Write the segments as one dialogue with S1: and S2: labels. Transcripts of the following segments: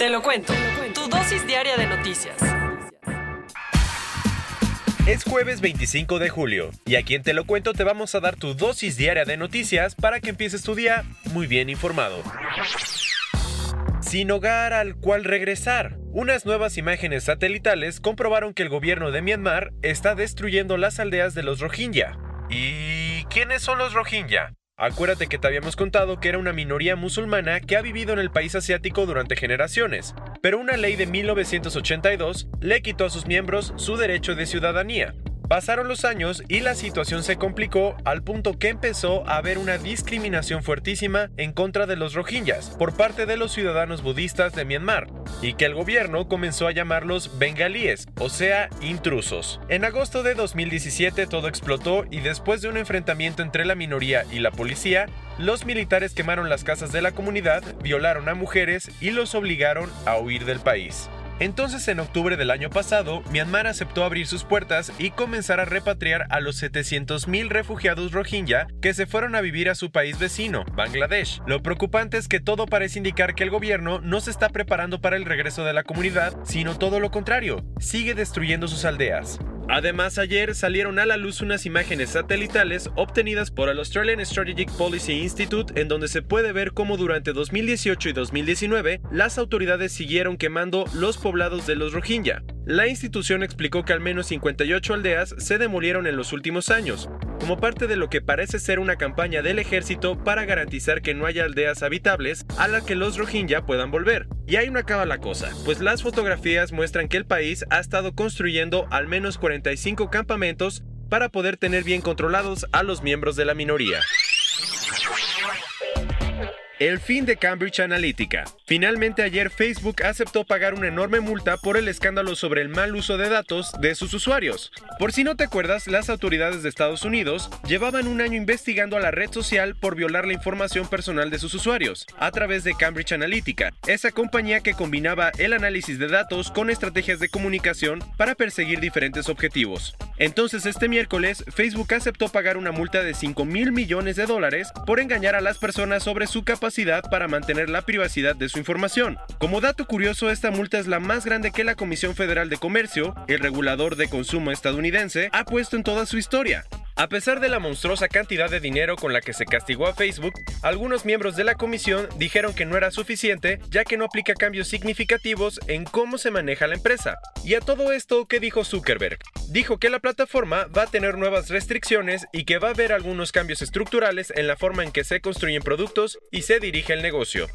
S1: Te lo cuento. Tu dosis diaria de noticias.
S2: Es jueves 25 de julio y aquí en Te lo cuento te vamos a dar tu dosis diaria de noticias para que empieces tu día muy bien informado. Sin hogar al cual regresar. Unas nuevas imágenes satelitales comprobaron que el gobierno de Myanmar está destruyendo las aldeas de los Rohingya. ¿Y quiénes son los Rohingya? Acuérdate que te habíamos contado que era una minoría musulmana que ha vivido en el país asiático durante generaciones, pero una ley de 1982 le quitó a sus miembros su derecho de ciudadanía. Pasaron los años y la situación se complicó al punto que empezó a haber una discriminación fuertísima en contra de los rohingyas por parte de los ciudadanos budistas de Myanmar y que el gobierno comenzó a llamarlos bengalíes, o sea, intrusos. En agosto de 2017 todo explotó y después de un enfrentamiento entre la minoría y la policía, los militares quemaron las casas de la comunidad, violaron a mujeres y los obligaron a huir del país. Entonces, en octubre del año pasado, Myanmar aceptó abrir sus puertas y comenzar a repatriar a los 700.000 refugiados rohingya que se fueron a vivir a su país vecino, Bangladesh. Lo preocupante es que todo parece indicar que el gobierno no se está preparando para el regreso de la comunidad, sino todo lo contrario, sigue destruyendo sus aldeas. Además, ayer salieron a la luz unas imágenes satelitales obtenidas por el Australian Strategic Policy Institute en donde se puede ver cómo durante 2018 y 2019 las autoridades siguieron quemando los poblados de los Rohingya. La institución explicó que al menos 58 aldeas se demolieron en los últimos años, como parte de lo que parece ser una campaña del ejército para garantizar que no haya aldeas habitables a las que los Rohingya puedan volver. Y ahí no acaba la cosa, pues las fotografías muestran que el país ha estado construyendo al menos 45 campamentos para poder tener bien controlados a los miembros de la minoría. El fin de Cambridge Analytica. Finalmente ayer Facebook aceptó pagar una enorme multa por el escándalo sobre el mal uso de datos de sus usuarios. Por si no te acuerdas, las autoridades de Estados Unidos llevaban un año investigando a la red social por violar la información personal de sus usuarios a través de Cambridge Analytica, esa compañía que combinaba el análisis de datos con estrategias de comunicación para perseguir diferentes objetivos. Entonces este miércoles Facebook aceptó pagar una multa de 5 mil millones de dólares por engañar a las personas sobre su capacidad para mantener la privacidad de su información. Como dato curioso, esta multa es la más grande que la Comisión Federal de Comercio, el regulador de consumo estadounidense, ha puesto en toda su historia. A pesar de la monstruosa cantidad de dinero con la que se castigó a Facebook, algunos miembros de la comisión dijeron que no era suficiente ya que no aplica cambios significativos en cómo se maneja la empresa. Y a todo esto, ¿qué dijo Zuckerberg? Dijo que la plataforma va a tener nuevas restricciones y que va a haber algunos cambios estructurales en la forma en que se construyen productos y se dirige el negocio.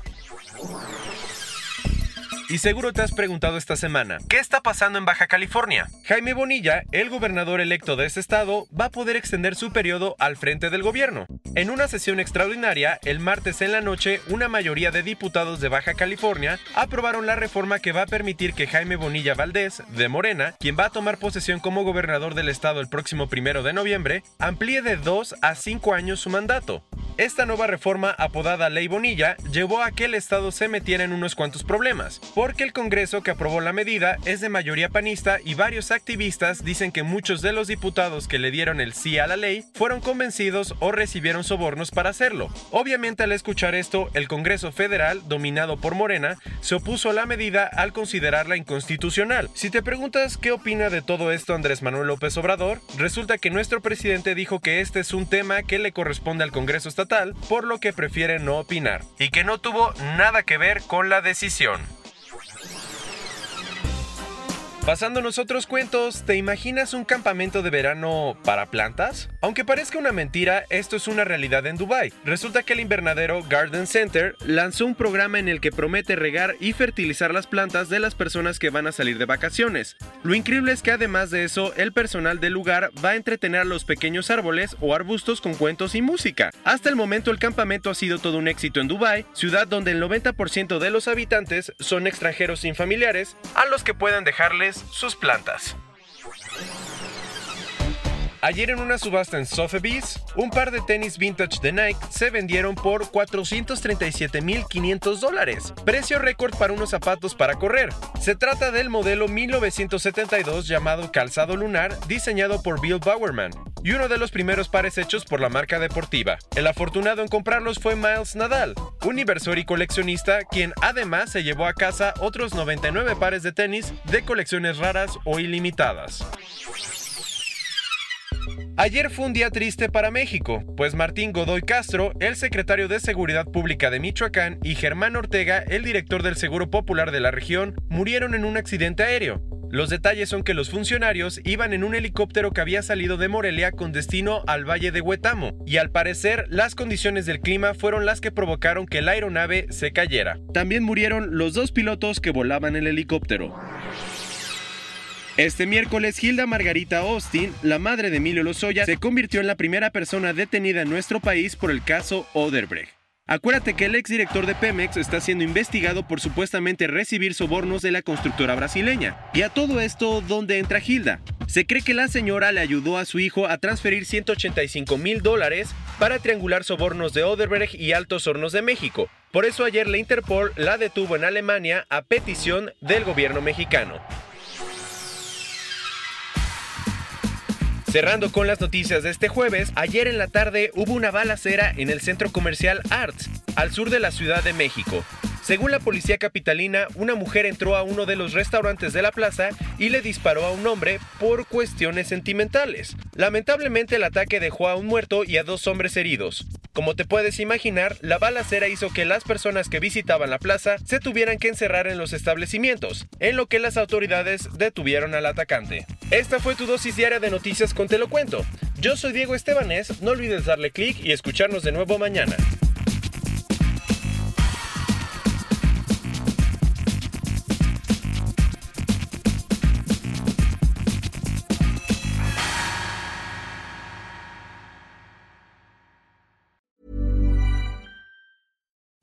S2: Y seguro te has preguntado esta semana, ¿qué está pasando en Baja California? Jaime Bonilla, el gobernador electo de ese estado, va a poder extender su periodo al frente del gobierno. En una sesión extraordinaria, el martes en la noche, una mayoría de diputados de Baja California aprobaron la reforma que va a permitir que Jaime Bonilla Valdés, de Morena, quien va a tomar posesión como gobernador del estado el próximo primero de noviembre, amplíe de 2 a 5 años su mandato. Esta nueva reforma apodada Ley Bonilla llevó a que el Estado se metiera en unos cuantos problemas, porque el Congreso que aprobó la medida es de mayoría panista y varios activistas dicen que muchos de los diputados que le dieron el sí a la ley fueron convencidos o recibieron sobornos para hacerlo. Obviamente al escuchar esto, el Congreso Federal, dominado por Morena, se opuso a la medida al considerarla inconstitucional. Si te preguntas qué opina de todo esto Andrés Manuel López Obrador, resulta que nuestro presidente dijo que este es un tema que le corresponde al Congreso Estatal por lo que prefiere no opinar, y que no tuvo nada que ver con la decisión. Pasándonos otros cuentos, ¿te imaginas un campamento de verano para plantas? Aunque parezca una mentira, esto es una realidad en Dubai. Resulta que el invernadero Garden Center lanzó un programa en el que promete regar y fertilizar las plantas de las personas que van a salir de vacaciones. Lo increíble es que además de eso, el personal del lugar va a entretener a los pequeños árboles o arbustos con cuentos y música. Hasta el momento el campamento ha sido todo un éxito en Dubai, ciudad donde el 90% de los habitantes son extranjeros sin familiares, a los que puedan dejarles sus plantas. Ayer en una subasta en Sotheby's, un par de tenis vintage de Nike se vendieron por 437.500 dólares, precio récord para unos zapatos para correr. Se trata del modelo 1972 llamado Calzado Lunar, diseñado por Bill Bowerman, y uno de los primeros pares hechos por la marca deportiva. El afortunado en comprarlos fue Miles Nadal, un inversor y coleccionista quien además se llevó a casa otros 99 pares de tenis de colecciones raras o ilimitadas. Ayer fue un día triste para México, pues Martín Godoy Castro, el secretario de Seguridad Pública de Michoacán, y Germán Ortega, el director del Seguro Popular de la región, murieron en un accidente aéreo. Los detalles son que los funcionarios iban en un helicóptero que había salido de Morelia con destino al Valle de Huetamo, y al parecer las condiciones del clima fueron las que provocaron que la aeronave se cayera. También murieron los dos pilotos que volaban el helicóptero. Este miércoles, Hilda Margarita Austin, la madre de Emilio Lozoya, se convirtió en la primera persona detenida en nuestro país por el caso Oderbrecht. Acuérdate que el exdirector de Pemex está siendo investigado por supuestamente recibir sobornos de la constructora brasileña. Y a todo esto, ¿dónde entra Hilda? Se cree que la señora le ayudó a su hijo a transferir 185 mil dólares para triangular sobornos de Oderbrecht y Altos Hornos de México. Por eso ayer la Interpol la detuvo en Alemania a petición del gobierno mexicano. Cerrando con las noticias de este jueves, ayer en la tarde hubo una balacera en el centro comercial Arts, al sur de la Ciudad de México. Según la policía capitalina, una mujer entró a uno de los restaurantes de la plaza y le disparó a un hombre por cuestiones sentimentales. Lamentablemente el ataque dejó a un muerto y a dos hombres heridos. Como te puedes imaginar, la balacera hizo que las personas que visitaban la plaza se tuvieran que encerrar en los establecimientos, en lo que las autoridades detuvieron al atacante. Esta fue tu dosis diaria de noticias con Te lo cuento. Yo soy Diego Estebanés, no olvides darle clic y escucharnos de nuevo mañana.